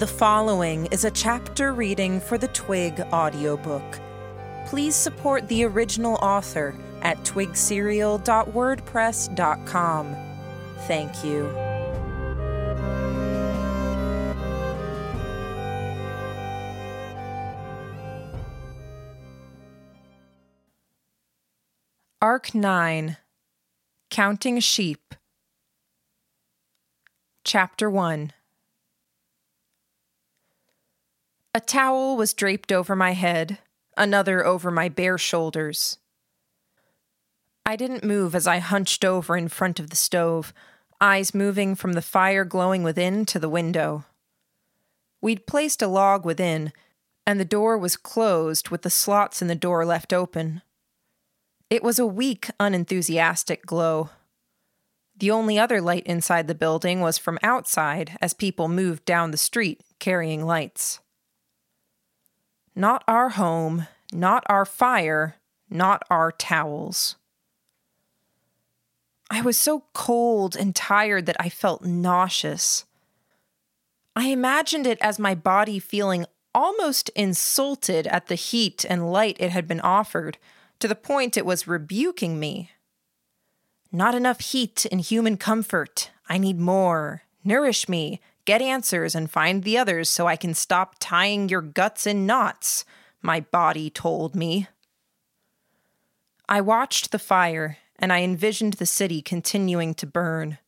The following is a chapter reading for the Twig audiobook. Please support the original author at twigserial.wordpress.com. Thank you. Arc 9 Counting Sheep. Chapter 1 A towel was draped over my head, another over my bare shoulders. I didn't move as I hunched over in front of the stove, eyes moving from the fire glowing within to the window. We'd placed a log within, and the door was closed with the slots in the door left open. It was a weak, unenthusiastic glow. The only other light inside the building was from outside as people moved down the street carrying lights. Not our home, not our fire, not our towels. I was so cold and tired that I felt nauseous. I imagined it as my body feeling almost insulted at the heat and light it had been offered, to the point it was rebuking me. Not enough heat and human comfort. I need more. Nourish me, Get answers and find the others so I can stop tying your guts in knots, my body told me. I watched the fire and I envisioned the city continuing to burn.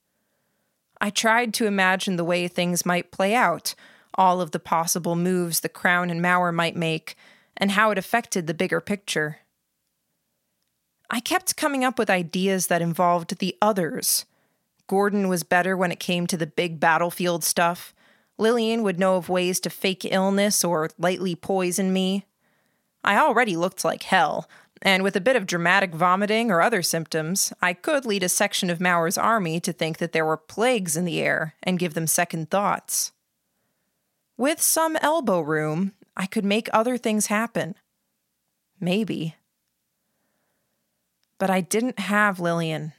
I tried to imagine the way things might play out, all of the possible moves the Crown and Mauer might make, and how it affected the bigger picture. I kept coming up with ideas that involved the others Gordon was better when it came to the big battlefield stuff. Lillian would know of ways to fake illness or lightly poison me. I already looked like hell, and with a bit of dramatic vomiting or other symptoms, I could lead a section of Mauer's army to think that there were plagues in the air and give them second thoughts. With some elbow room, I could make other things happen. Maybe. But I didn't have Lillian.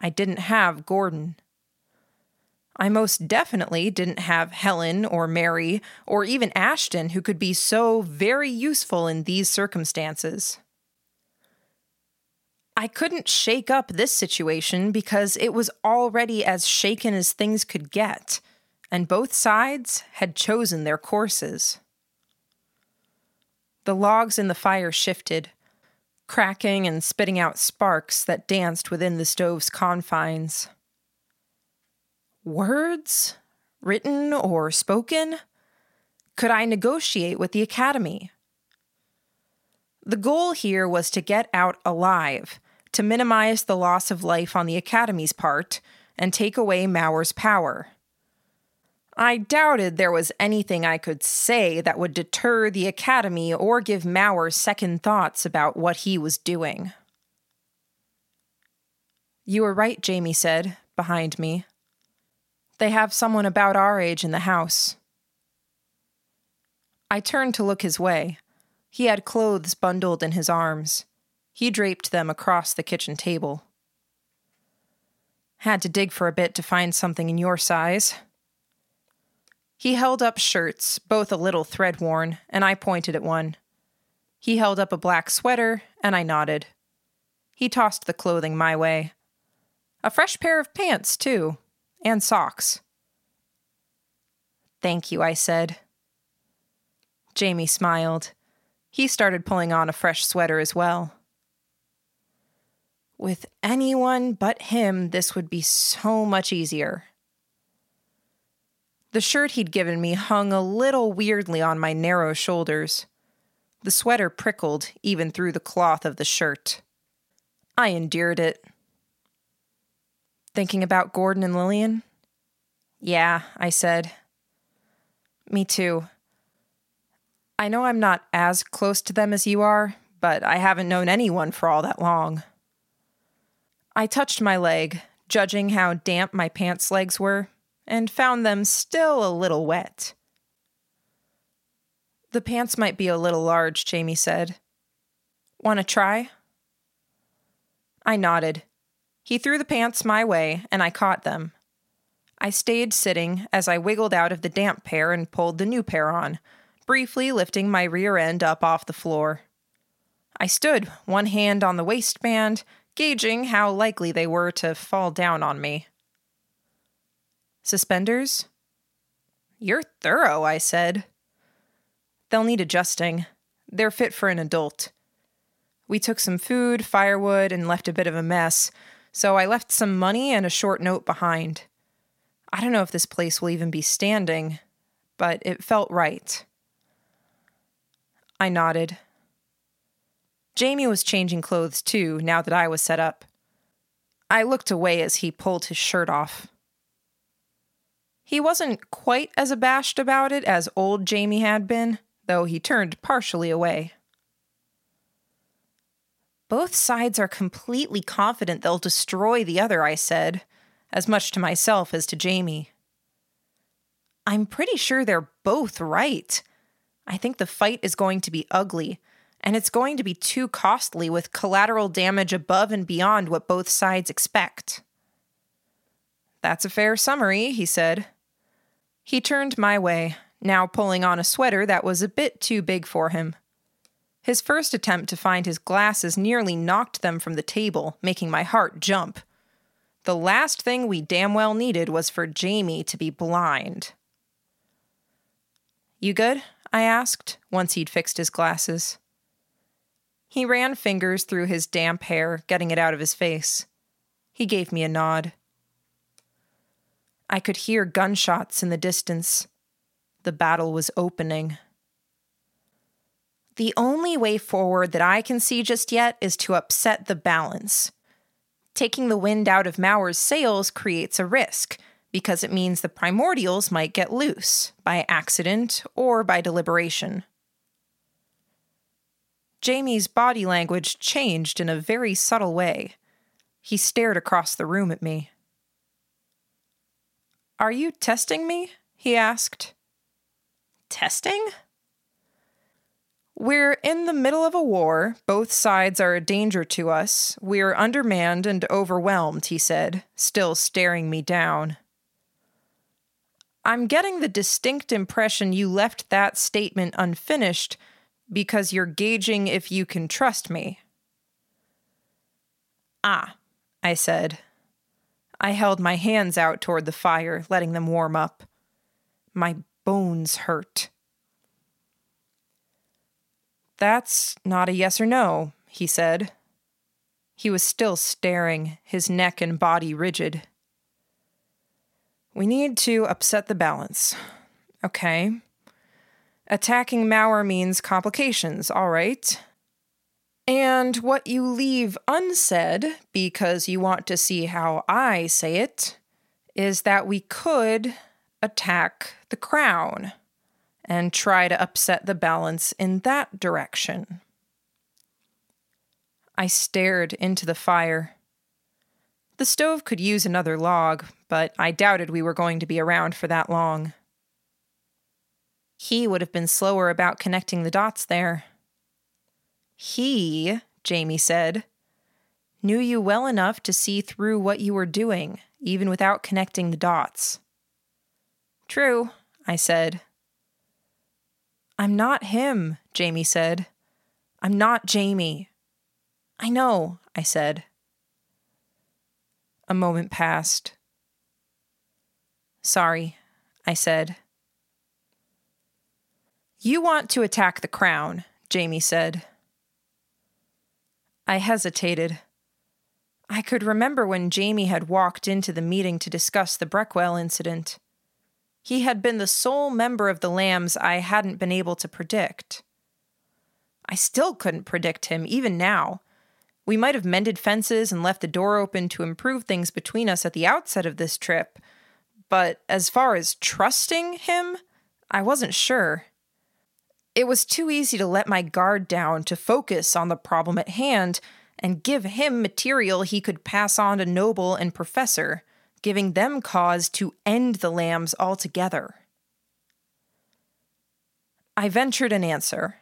I didn't have Gordon. I most definitely didn't have Helen or Mary or even Ashton, who could be so very useful in these circumstances. I couldn't shake up this situation because it was already as shaken as things could get, and both sides had chosen their courses. The logs in the fire shifted, cracking and spitting out sparks that danced within the stove's confines. Words? Written or spoken? Could I negotiate with the Academy? The goal here was to get out alive, to minimize the loss of life on the Academy's part, and take away Mauer's power. I doubted there was anything I could say that would deter the Academy or give Mauer second thoughts about what he was doing. You were right, Jamie said, behind me. They have someone about our age in the house. I turned to look his way. He had clothes bundled in his arms. He draped them across the kitchen table. Had to dig for a bit to find something in your size, he held up shirts, both a little thread worn, and I pointed at one. He held up a black sweater, and I nodded. He tossed the clothing my way. A fresh pair of pants, too, and socks. Thank you, I said. Jamie smiled. He started pulling on a fresh sweater as well. With anyone but him, this would be so much easier. The shirt he'd given me hung a little weirdly on my narrow shoulders. The sweater prickled even through the cloth of the shirt. I endured it. Thinking about Gordon and Lillian? Yeah, I said. Me too. I know I'm not as close to them as you are, but I haven't known anyone for all that long. I touched my leg, judging how damp my pants legs were, and found them still a little wet. The pants might be a little large, Jamie said. Want to try? I nodded. He threw the pants my way, and I caught them. I stayed sitting as I wiggled out of the damp pair and pulled the new pair on, briefly lifting my rear end up off the floor. I stood, one hand on the waistband, gauging how likely they were to fall down on me. Suspenders? You're thorough, I said. They'll need adjusting. They're fit for an adult. We took some food, firewood, and left a bit of a mess, so I left some money and a short note behind. I don't know if this place will even be standing, but it felt right. I nodded. Jamie was changing clothes too, now that I was set up. I looked away as he pulled his shirt off. He wasn't quite as abashed about it as old Jamie had been, though he turned partially away. Both sides are completely confident they'll destroy the other, I said, as much to myself as to Jamie. I'm pretty sure they're both right. I think the fight is going to be ugly, and it's going to be too costly with collateral damage above and beyond what both sides expect. That's a fair summary, he said. He turned my way, now pulling on a sweater that was a bit too big for him. His first attempt to find his glasses nearly knocked them from the table, making my heart jump. The last thing we damn well needed was for Jamie to be blind. You good? I asked, once he'd fixed his glasses. He ran fingers through his damp hair, getting it out of his face. He gave me a nod. I could hear gunshots in the distance. The battle was opening. The only way forward that I can see just yet is to upset the balance. Taking the wind out of Mauer's sails creates a risk, because it means the primordials might get loose, by accident or by deliberation. Jamie's body language changed in a very subtle way. He stared across the room at me. Are you testing me? he asked. Testing? We're in the middle of a war. Both sides are a danger to us. We're undermanned and overwhelmed, he said, still staring me down. I'm getting the distinct impression you left that statement unfinished because you're gauging if you can trust me. Ah, I said, I held my hands out toward the fire, letting them warm up. My bones hurt. That's not a yes or no, he said. He was still staring, his neck and body rigid. We need to upset the balance. Okay. Attacking Mauer means complications, all right. And what you leave unsaid, because you want to see how I say it, is that we could attack the crown and try to upset the balance in that direction. I stared into the fire. The stove could use another log, but I doubted we were going to be around for that long. He would have been slower about connecting the dots there. He, Jamie said, knew you well enough to see through what you were doing, even without connecting the dots. True, I said. I'm not him, Jamie said. I'm not Jamie. I know, I said. A moment passed. Sorry, I said. You want to attack the crown, Jamie said. I hesitated. I could remember when Jamie had walked into the meeting to discuss the Brechwell incident. He had been the sole member of the Lambs I hadn't been able to predict. I still couldn't predict him, even now. We might have mended fences and left the door open to improve things between us at the outset of this trip, but as far as trusting him, I wasn't sure. It was too easy to let my guard down to focus on the problem at hand and give him material he could pass on to Noble and Professor, giving them cause to end the lambs altogether. I ventured an answer.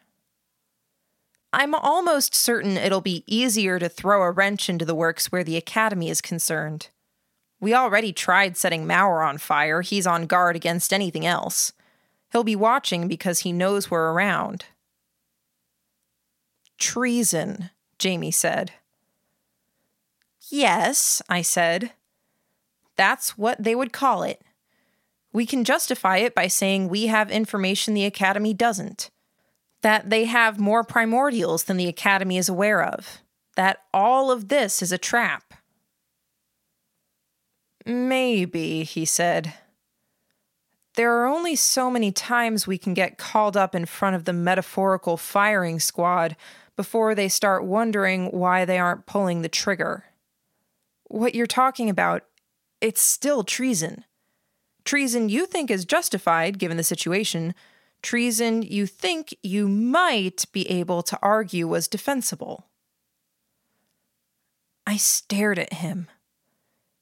I'm almost certain it'll be easier to throw a wrench into the works where the Academy is concerned. We already tried setting Mauer on fire. He's on guard against anything else. He'll be watching because he knows we're around. Treason, Jamie said. Yes, I said. That's what they would call it. We can justify it by saying we have information the Academy doesn't, that they have more primordials than the Academy is aware of, that all of this is a trap. Maybe, he said. There are only so many times we can get called up in front of the metaphorical firing squad before they start wondering why they aren't pulling the trigger. What you're talking about, it's still treason. Treason you think is justified given the situation, treason you think you might be able to argue was defensible. I stared at him.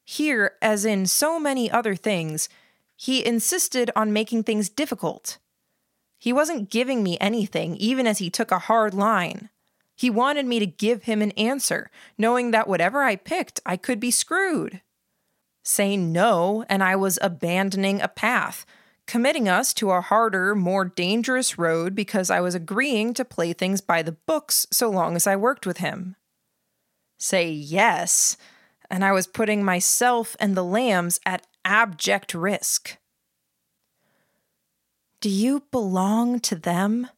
Here, as in so many other things, he insisted on making things difficult. He wasn't giving me anything, even as he took a hard line. He wanted me to give him an answer, knowing that whatever I picked, I could be screwed. Say no, and I was abandoning a path, committing us to a harder, more dangerous road because I was agreeing to play things by the books so long as I worked with him. Say yes, and I was putting myself and the lambs at abject risk. Do you belong to them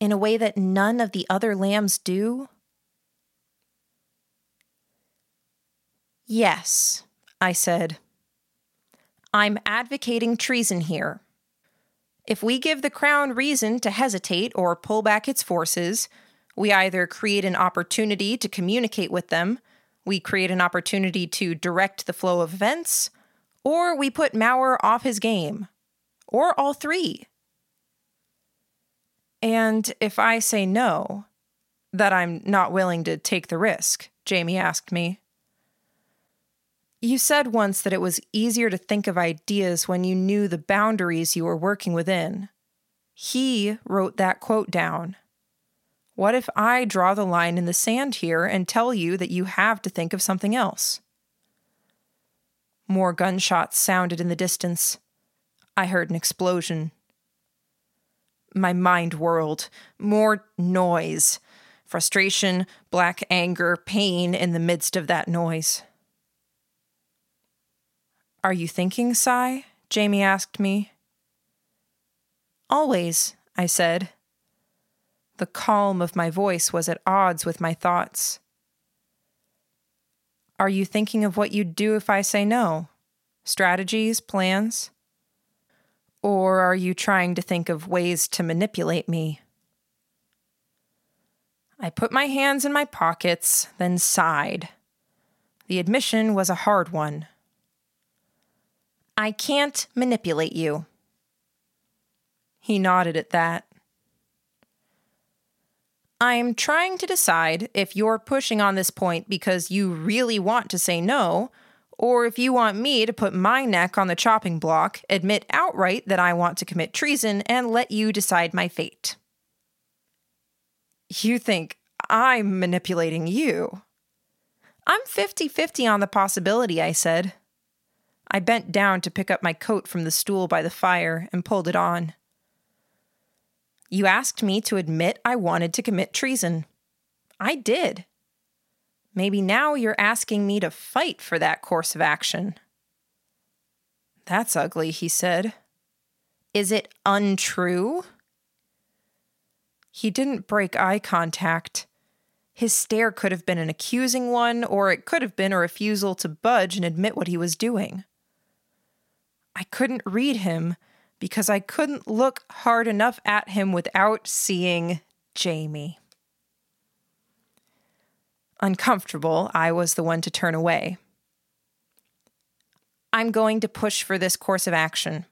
in a way that none of the other lambs do? Yes, I said. I'm advocating treason here. If we give the Crown reason to hesitate or pull back its forces, we either create an opportunity to communicate with them we create an opportunity to direct the flow of events, or we put Mauer off his game, or all three. And if I say no, that I'm not willing to take the risk, Jamie asked me. You said once that it was easier to think of ideas when you knew the boundaries you were working within. He wrote that quote down. What if I draw the line in the sand here and tell you that you have to think of something else? More gunshots sounded in the distance. I heard an explosion. My mind whirled. More noise. Frustration, black anger, pain in the midst of that noise. Are you thinking, Sy? Jamie asked me. Always, I said. The calm of my voice was at odds with my thoughts. Are you thinking of what you'd do if I say no? Strategies, plans? Or are you trying to think of ways to manipulate me? I put my hands in my pockets, then sighed. The admission was a hard one. I can't manipulate you. He nodded at that. I'm trying to decide if you're pushing on this point because you really want to say no, or if you want me to put my neck on the chopping block, admit outright that I want to commit treason, and let you decide my fate. You think I'm manipulating you? I'm 50 50 on the possibility, I said. I bent down to pick up my coat from the stool by the fire and pulled it on. You asked me to admit I wanted to commit treason. I did. Maybe now you're asking me to fight for that course of action. That's ugly, he said. Is it untrue? He didn't break eye contact. His stare could have been an accusing one, or it could have been a refusal to budge and admit what he was doing. I couldn't read him, because I couldn't look hard enough at him without seeing Jamie. Uncomfortable, I was the one to turn away. I'm going to push for this course of action.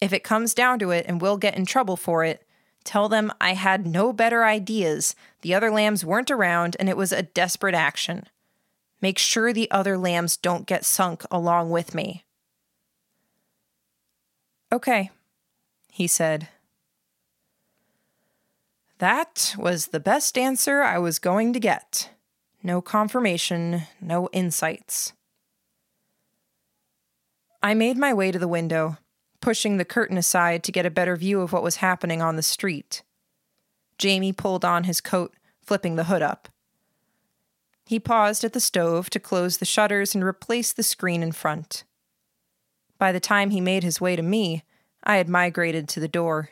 If it comes down to it and we'll get in trouble for it, tell them I had no better ideas, the other lambs weren't around, and it was a desperate action. Make sure the other lambs don't get sunk along with me. Okay, he said. That was the best answer I was going to get. No confirmation, no insights. I made my way to the window, pushing the curtain aside to get a better view of what was happening on the street. Jamie pulled on his coat, flipping the hood up. He paused at the stove to close the shutters and replace the screen in front. By the time he made his way to me, I had migrated to the door.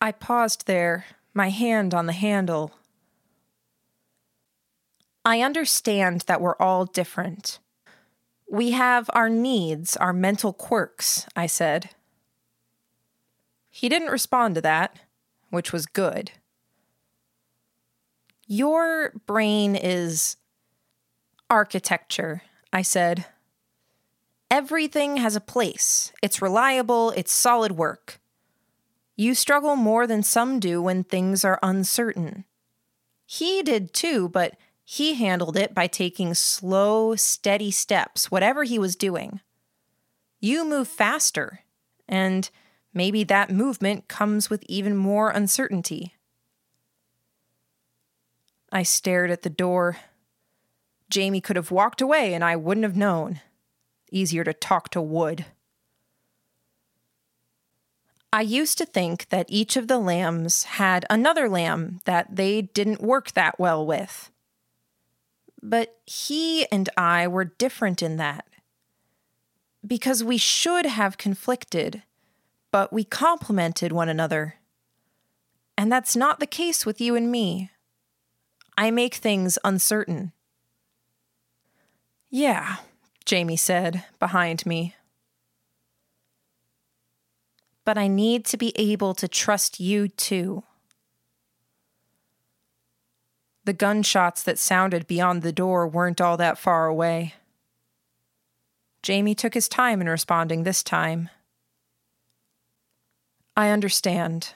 I paused there, my hand on the handle. I understand that we're all different. We have our needs, our mental quirks, I said. He didn't respond to that, which was good. Your brain is architecture, I said. Everything has a place. It's reliable, it's solid work. You struggle more than some do when things are uncertain. He did too, but he handled it by taking slow, steady steps, whatever he was doing. You move faster, and maybe that movement comes with even more uncertainty. I stared at the door. Jamie could have walked away and I wouldn't have known. Easier to talk to wood. I used to think that each of the lambs had another lamb that they didn't work that well with. But he and I were different in that. Because we should have conflicted, but we complemented one another. And that's not the case with you and me. I make things uncertain. Yeah, Jamie said behind me. But I need to be able to trust you too. The gunshots that sounded beyond the door weren't all that far away. Jamie took his time in responding this time. I understand.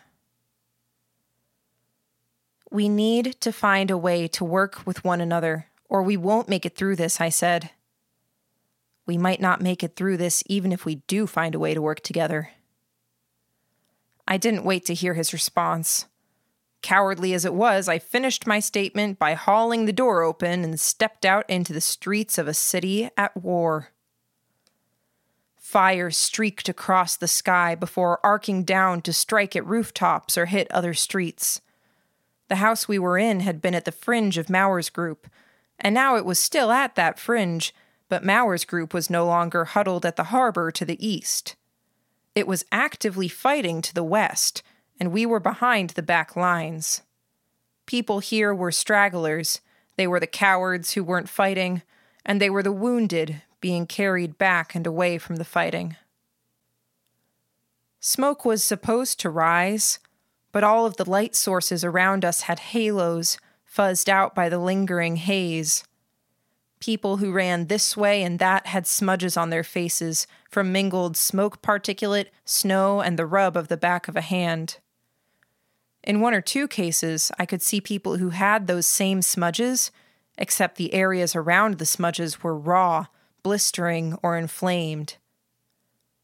We need to find a way to work with one another, or we won't make it through this, I said. We might not make it through this even if we do find a way to work together. I didn't wait to hear his response. Cowardly as it was, I finished my statement by hauling the door open and stepped out into the streets of a city at war. Fire streaked across the sky before arcing down to strike at rooftops or hit other streets. The house we were in had been at the fringe of Mauer's group, and now it was still at that fringe, but Mauer's group was no longer huddled at the harbor to the east. It was actively fighting to the west, and we were behind the back lines. People here were stragglers. They were the cowards who weren't fighting, and they were the wounded being carried back and away from the fighting. Smoke was supposed to rise, but all of the light sources around us had halos, fuzzed out by the lingering haze. People who ran this way and that had smudges on their faces from mingled smoke particulate, snow, and the rub of the back of a hand. In one or two cases, I could see people who had those same smudges, except the areas around the smudges were raw, blistering, or inflamed.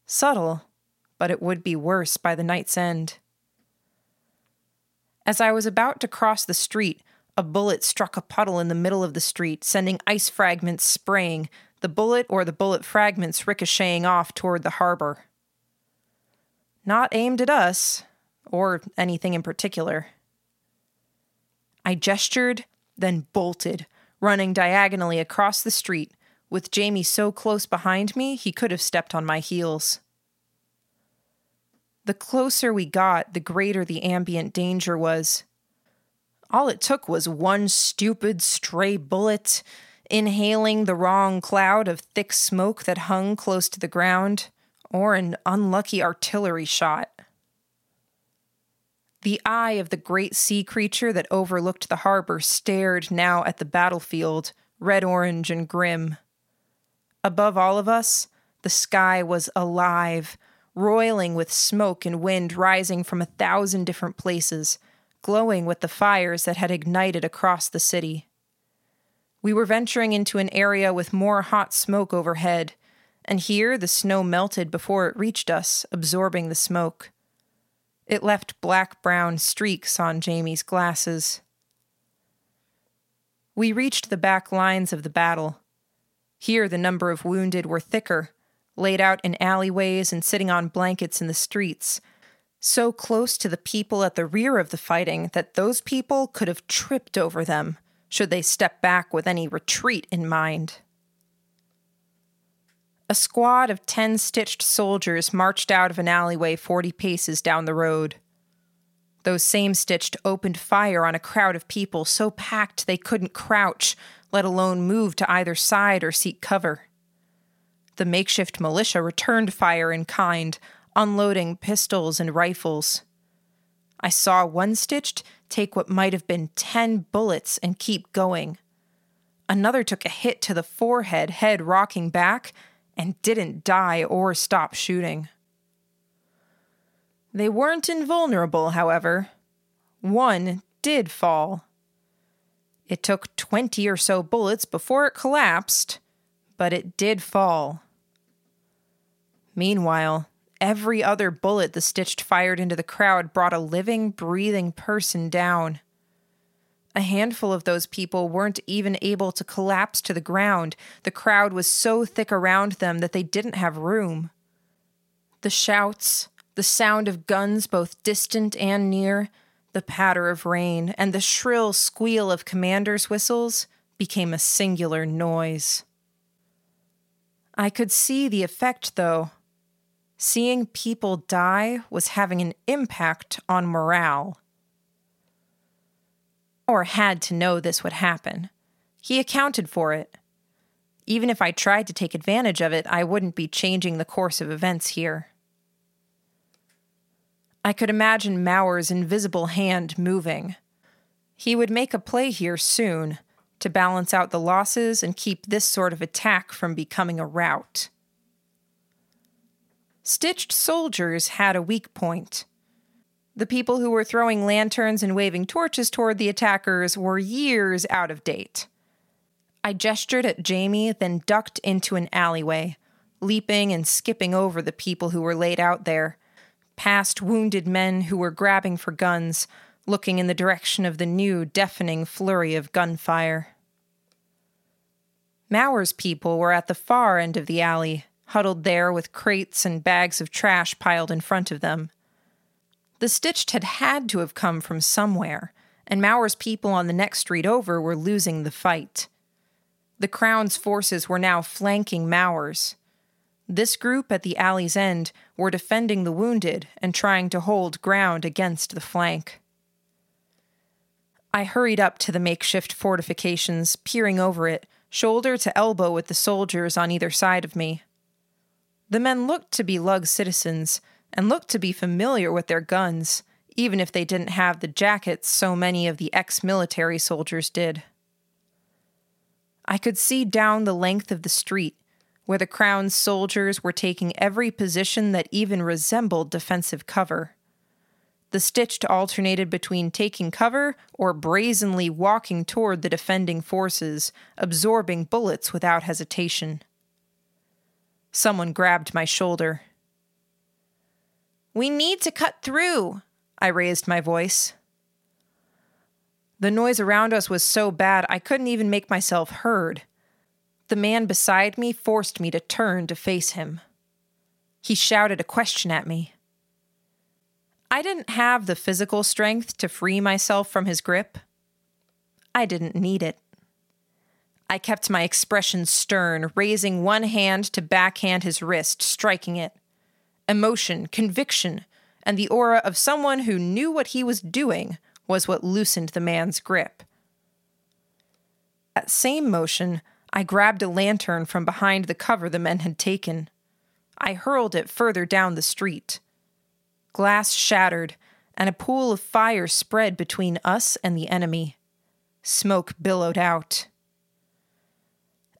Subtle, but it would be worse by the night's end. As I was about to cross the street, a bullet struck a puddle in the middle of the street, sending ice fragments spraying, the bullet or the bullet fragments ricocheting off toward the harbor. Not aimed at us, or anything in particular. I gestured, then bolted, running diagonally across the street, with Jamie so close behind me he could have stepped on my heels. The closer we got, the greater the ambient danger was. All it took was one stupid stray bullet, inhaling the wrong cloud of thick smoke that hung close to the ground, or an unlucky artillery shot. The eye of the great sea creature that overlooked the harbor stared now at the battlefield, red orange and grim. Above all of us, the sky was alive, roiling with smoke and wind rising from a thousand different places, glowing with the fires that had ignited across the city. We were venturing into an area with more hot smoke overhead, and here the snow melted before it reached us, absorbing the smoke. It left black brown streaks on Jamie's glasses. We reached the back lines of the battle. Here, the number of wounded were thicker, laid out in alleyways and sitting on blankets in the streets, so close to the people at the rear of the fighting that those people could have tripped over them should they step back with any retreat in mind. A squad of ten stitched soldiers marched out of an alleyway 40 paces down the road. Those same stitched opened fire on a crowd of people so packed they couldn't crouch, let alone move to either side or seek cover. The makeshift militia returned fire in kind, unloading pistols and rifles. I saw one stitched take what might have been 10 bullets and keep going. Another took a hit to the forehead, head rocking back, and didn't die or stop shooting. They weren't invulnerable, however. One did fall. It took 20 or so bullets before it collapsed, but it did fall. Meanwhile, every other bullet the stitched fired into the crowd brought a living, breathing person down. A handful of those people weren't even able to collapse to the ground. The crowd was so thick around them that they didn't have room. The shouts, the sound of guns both distant and near, the patter of rain, and the shrill squeal of commanders' whistles became a singular noise. I could see the effect, though. Seeing people die was having an impact on morale or had to know this would happen. He accounted for it. Even if I tried to take advantage of it, I wouldn't be changing the course of events here. I could imagine Mauer's invisible hand moving. He would make a play here soon to balance out the losses and keep this sort of attack from becoming a rout. Stitched soldiers had a weak point. The people who were throwing lanterns and waving torches toward the attackers were years out of date. I gestured at Jamie, then ducked into an alleyway, leaping and skipping over the people who were laid out there, past wounded men who were grabbing for guns, looking in the direction of the new, deafening flurry of gunfire. Mauer's people were at the far end of the alley, huddled there with crates and bags of trash piled in front of them. The stitched had had to have come from somewhere, and Mauer's people on the next street over were losing the fight. The Crown's forces were now flanking Mauer's. This group at the alley's end were defending the wounded and trying to hold ground against the flank. I hurried up to the makeshift fortifications, peering over it, shoulder to elbow with the soldiers on either side of me. The men looked to be Lugh citizens, and looked to be familiar with their guns, even if they didn't have the jackets so many of the ex military soldiers did. I could see down the length of the street, where the Crown's soldiers were taking every position that even resembled defensive cover. The stitched alternated between taking cover or brazenly walking toward the defending forces, absorbing bullets without hesitation. Someone grabbed my shoulder. We need to cut through, I raised my voice. The noise around us was so bad I couldn't even make myself heard. The man beside me forced me to turn to face him. He shouted a question at me. I didn't have the physical strength to free myself from his grip. I didn't need it. I kept my expression stern, raising one hand to backhand his wrist, striking it emotion, conviction, and the aura of someone who knew what he was doing was what loosened the man's grip. That same motion, I grabbed a lantern from behind the cover the men had taken. I hurled it further down the street. Glass shattered, and a pool of fire spread between us and the enemy. Smoke billowed out.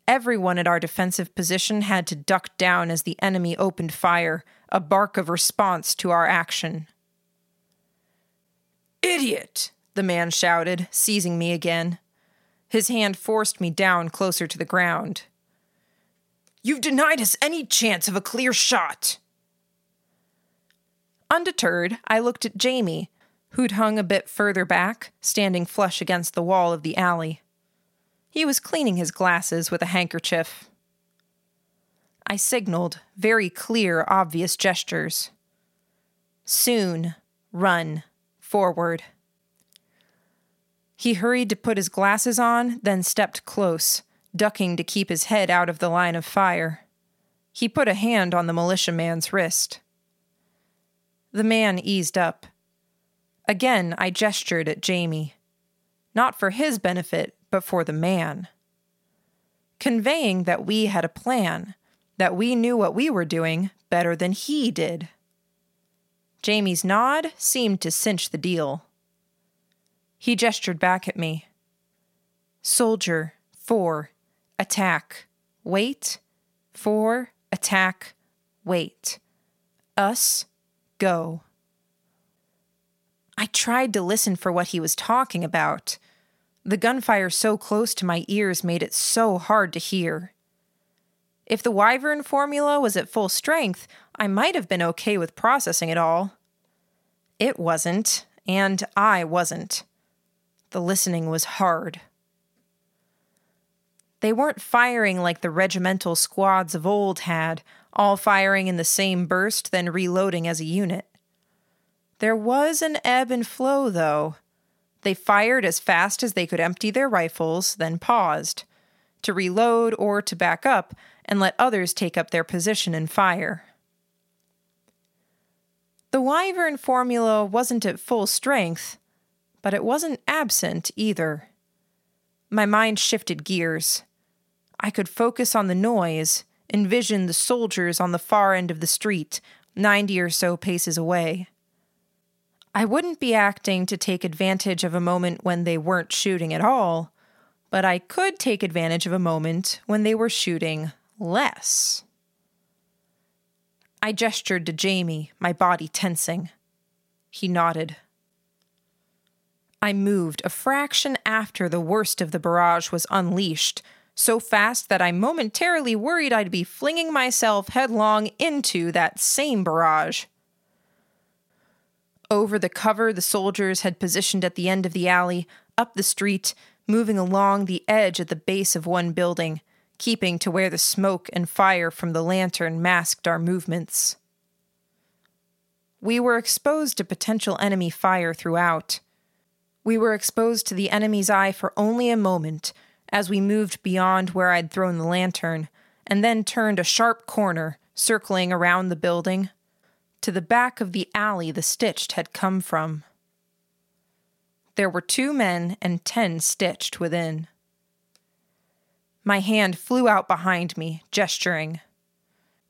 Everyone at our defensive position had to duck down as the enemy opened fire, a bark of response to our action. Idiot! the man shouted, seizing me again. His hand forced me down closer to the ground. You've denied us any chance of a clear shot. Undeterred, I looked at Jamie, who'd hung a bit further back, standing flush against the wall of the alley. He was cleaning his glasses with a handkerchief. I signaled, very clear, obvious gestures. Soon, run, forward. He hurried to put his glasses on, then stepped close, ducking to keep his head out of the line of fire. He put a hand on the militiaman's wrist. The man eased up. Again, I gestured at Jamie. Not for his benefit, but for the man. Conveying that we had a plan, that we knew what we were doing better than he did. Jamie's nod seemed to cinch the deal. He gestured back at me. Soldier, four, attack, wait, four, attack, wait. Us, go. I tried to listen for what he was talking about. The gunfire so close to my ears made it so hard to hear. If the Wyvern formula was at full strength, I might have been okay with processing it all. It wasn't, and I wasn't. The listening was hard. They weren't firing like the regimental squads of old had, all firing in the same burst, then reloading as a unit. There was an ebb and flow, though. They fired as fast as they could empty their rifles, then paused to reload or to back up and let others take up their position and fire. The Wyvern formula wasn't at full strength, but it wasn't absent either. My mind shifted gears. I could focus on the noise, envision the soldiers on the far end of the street, 90 or so paces away. I wouldn't be acting to take advantage of a moment when they weren't shooting at all, but I could take advantage of a moment when they were shooting less. I gestured to Jamie, my body tensing. He nodded. I moved a fraction after the worst of the barrage was unleashed so fast that I momentarily worried I'd be flinging myself headlong into that same barrage. Over the cover the soldiers had positioned at the end of the alley, up the street, moving along the edge at the base of one building, keeping to where the smoke and fire from the lantern masked our movements. We were exposed to potential enemy fire throughout. We were exposed to the enemy's eye for only a moment as we moved beyond where I'd thrown the lantern, and then turned a sharp corner, circling around the building, to the back of the alley the stitched had come from. There were two men and ten stitched within. My hand flew out behind me, gesturing.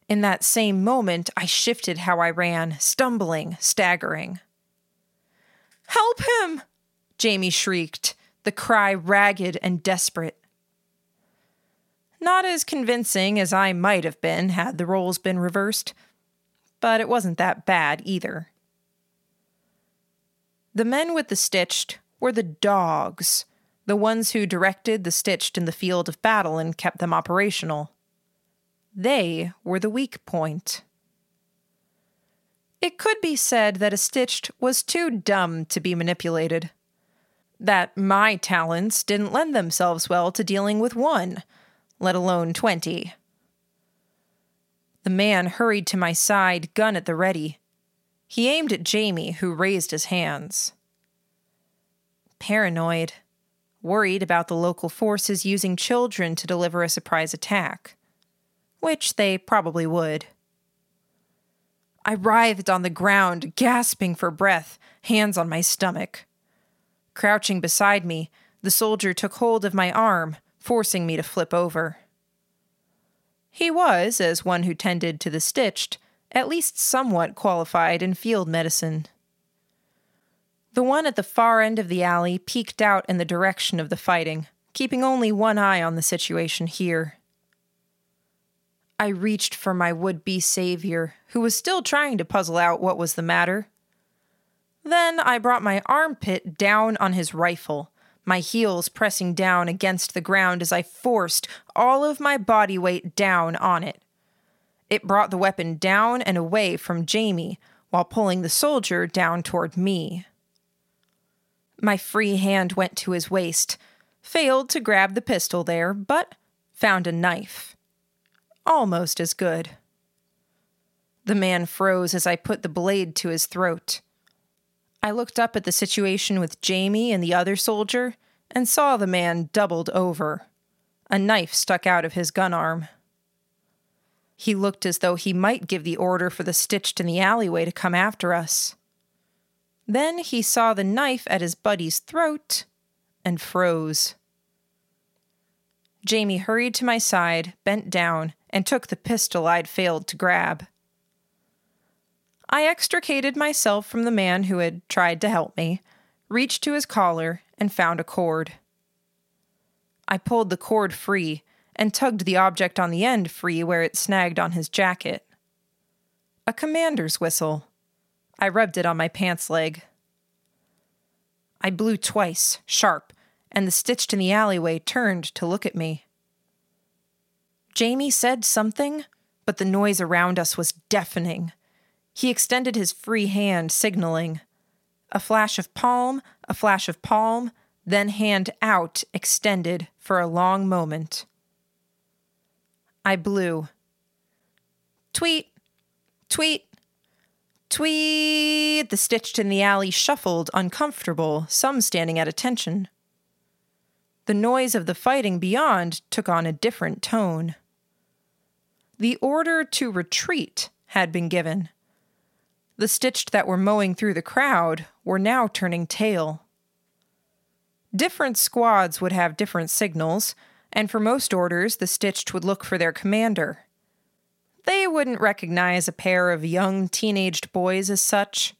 In that same moment, I shifted how I ran, stumbling, staggering. Help him! Jamie shrieked the cry ragged and desperate. Not as convincing as I might have been had the roles been reversed, but it wasn't that bad either. The men with the stitched were the dogs, the ones who directed the stitched in the field of battle and kept them operational. They were the weak point. It could be said that a stitched was too dumb to be manipulated that my talents didn't lend themselves well to dealing with one, let alone twenty. The man hurried to my side, gun at the ready. He aimed at Jamie, who raised his hands. Paranoid, worried about the local forces using children to deliver a surprise attack, which they probably would. I writhed on the ground, gasping for breath, hands on my stomach. Crouching beside me, the soldier took hold of my arm, forcing me to flip over. He was, as one who tended to the stitched, at least somewhat qualified in field medicine. The one at the far end of the alley peeked out in the direction of the fighting, keeping only one eye on the situation here. I reached for my would be savior, who was still trying to puzzle out what was the matter. Then I brought my armpit down on his rifle, my heels pressing down against the ground as I forced all of my body weight down on it. It brought the weapon down and away from Jamie while pulling the soldier down toward me. My free hand went to his waist, failed to grab the pistol there, but found a knife. almost as good. The man froze as I put the blade to his throat. I looked up at the situation with Jamie and the other soldier and saw the man doubled over. A knife stuck out of his gun arm. He looked as though he might give the order for the stitched in the alleyway to come after us. Then he saw the knife at his buddy's throat and froze. Jamie hurried to my side, bent down, and took the pistol I'd failed to grab. I extricated myself from the man who had tried to help me, reached to his collar, and found a cord. I pulled the cord free and tugged the object on the end free where it snagged on his jacket. A commander's whistle. I rubbed it on my pants leg. I blew twice, sharp, and the stitched in the alleyway turned to look at me. Jamie said something, but the noise around us was deafening. He extended his free hand, signaling. A flash of palm, a flash of palm, then hand out, extended for a long moment. I blew. Tweet, tweet, tweet. The stitched in the alley shuffled, uncomfortable, some standing at attention. The noise of the fighting beyond took on a different tone. The order to retreat had been given. The stitched that were mowing through the crowd were now turning tail. Different squads would have different signals, and for most orders, the Stitched would look for their commander. They wouldn't recognize a pair of young teenaged boys as such.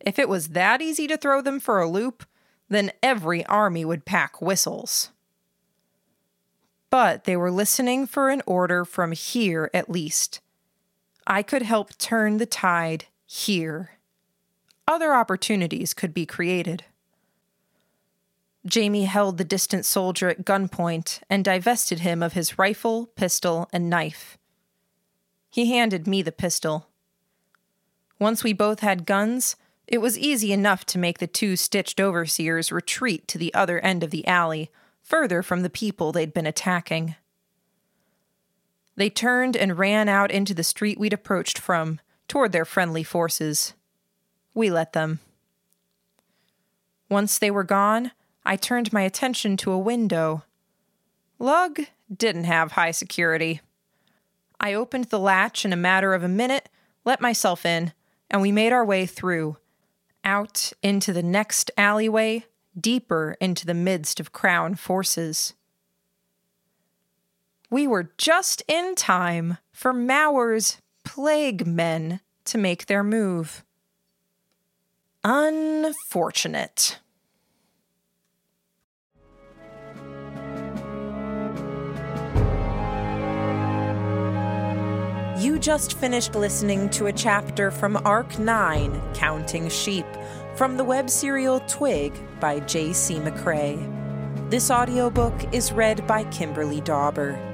If it was that easy to throw them for a loop, then every army would pack whistles. But they were listening for an order from here at least. I could help turn the tide here. Other opportunities could be created. Jamie held the distant soldier at gunpoint and divested him of his rifle, pistol, and knife. He handed me the pistol. Once we both had guns, it was easy enough to make the two stitched overseers retreat to the other end of the alley, further from the people they'd been attacking. They turned and ran out into the street we'd approached from, toward their friendly forces. We let them. Once they were gone, I turned my attention to a window. Lugh didn't have high security. I opened the latch in a matter of a minute, let myself in, and we made our way through, out into the next alleyway, deeper into the midst of Crown forces. We were just in time for Mauer's plague men to make their move. Unfortunate. You just finished listening to a chapter from Arc 9, Counting Sheep, from the web serial Twig by J.C. McCrae. This audiobook is read by Kimberly Dauber.